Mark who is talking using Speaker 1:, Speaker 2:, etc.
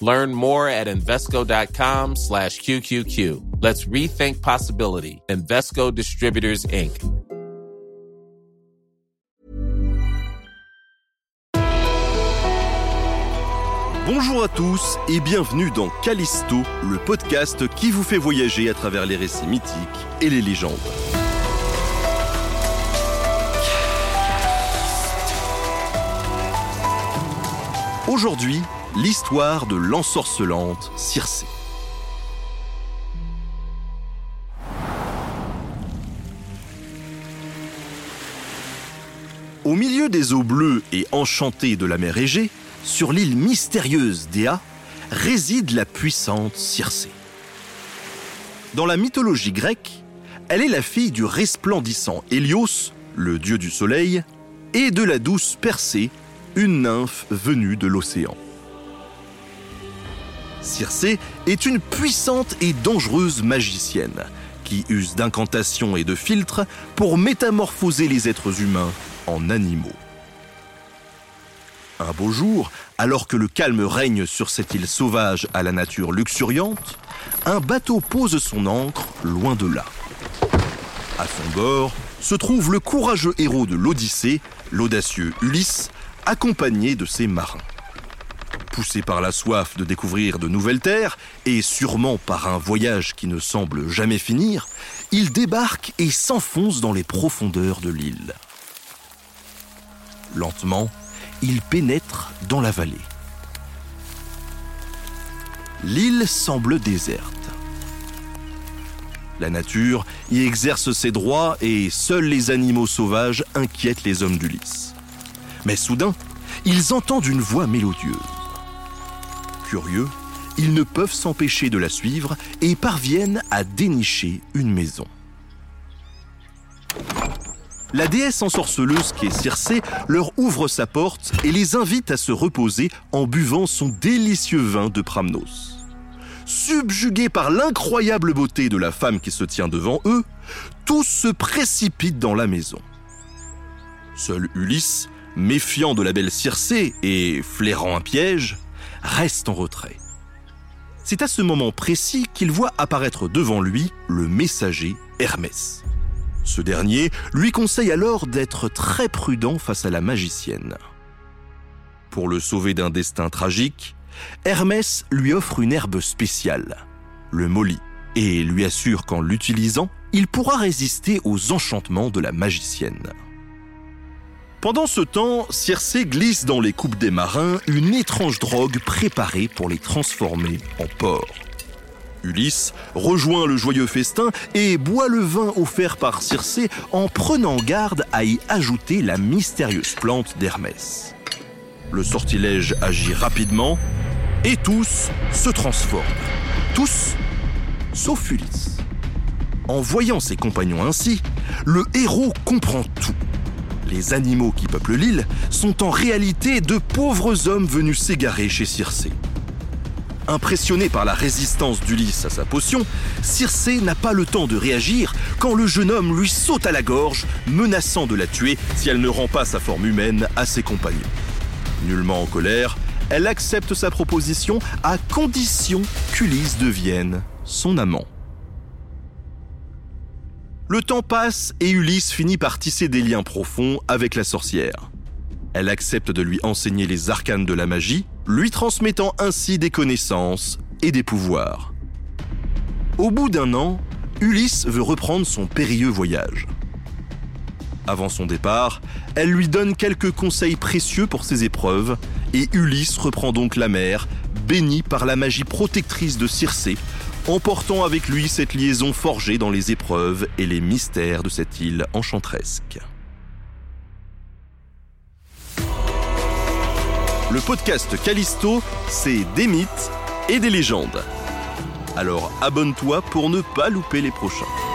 Speaker 1: Learn more at Invesco.com slash QQQ. Let's rethink possibility. Invesco Distributors, Inc.
Speaker 2: Bonjour à tous et bienvenue dans Callisto, le podcast qui vous fait voyager à travers les récits mythiques et les légendes. Aujourd'hui, l'histoire de l'ensorcelante Circé. Au milieu des eaux bleues et enchantées de la mer Égée, sur l'île mystérieuse d'Éa, réside la puissante Circé. Dans la mythologie grecque, elle est la fille du resplendissant Hélios, le dieu du soleil, et de la douce Persée, une nymphe venue de l'océan. Circé est une puissante et dangereuse magicienne qui use d'incantations et de filtres pour métamorphoser les êtres humains en animaux. Un beau jour, alors que le calme règne sur cette île sauvage à la nature luxuriante, un bateau pose son ancre loin de là. À son bord se trouve le courageux héros de l'Odyssée, l'audacieux Ulysse, accompagné de ses marins. Poussé par la soif de découvrir de nouvelles terres, et sûrement par un voyage qui ne semble jamais finir, il débarque et s'enfonce dans les profondeurs de l'île. Lentement, il pénètre dans la vallée. L'île semble déserte. La nature y exerce ses droits et seuls les animaux sauvages inquiètent les hommes d'Ulysse. Mais soudain, ils entendent une voix mélodieuse. Curieux, ils ne peuvent s'empêcher de la suivre et parviennent à dénicher une maison. La déesse ensorceleuse qui est Circé leur ouvre sa porte et les invite à se reposer en buvant son délicieux vin de Pramnos. Subjugués par l'incroyable beauté de la femme qui se tient devant eux, tous se précipitent dans la maison. Seul Ulysse, méfiant de la belle Circé et flairant un piège, reste en retrait. C'est à ce moment précis qu'il voit apparaître devant lui le messager Hermès. Ce dernier lui conseille alors d'être très prudent face à la magicienne. Pour le sauver d'un destin tragique, Hermès lui offre une herbe spéciale, le molly, et lui assure qu'en l'utilisant, il pourra résister aux enchantements de la magicienne. Pendant ce temps, Circé glisse dans les coupes des marins une étrange drogue préparée pour les transformer en porc. Ulysse rejoint le joyeux festin et boit le vin offert par Circé en prenant garde à y ajouter la mystérieuse plante d'Hermès. Le sortilège agit rapidement et tous se transforment. Tous, sauf Ulysse. En voyant ses compagnons ainsi, le héros comprend tout. Les animaux qui peuplent l'île sont en réalité de pauvres hommes venus s'égarer chez Circé. Impressionné par la résistance d'Ulysse à sa potion, Circé n'a pas le temps de réagir quand le jeune homme lui saute à la gorge, menaçant de la tuer si elle ne rend pas sa forme humaine à ses compagnons. Nullement en colère, elle accepte sa proposition à condition qu'Ulysse devienne son amant. Le temps passe et Ulysse finit par tisser des liens profonds avec la sorcière. Elle accepte de lui enseigner les arcanes de la magie, lui transmettant ainsi des connaissances et des pouvoirs. Au bout d'un an, Ulysse veut reprendre son périlleux voyage. Avant son départ, elle lui donne quelques conseils précieux pour ses épreuves, et Ulysse reprend donc la mer, béni par la magie protectrice de Circé, emportant avec lui cette liaison forgée dans les épreuves et les mystères de cette île enchanteresque. Le podcast Callisto, c'est des mythes et des légendes. Alors abonne-toi pour ne pas louper les prochains.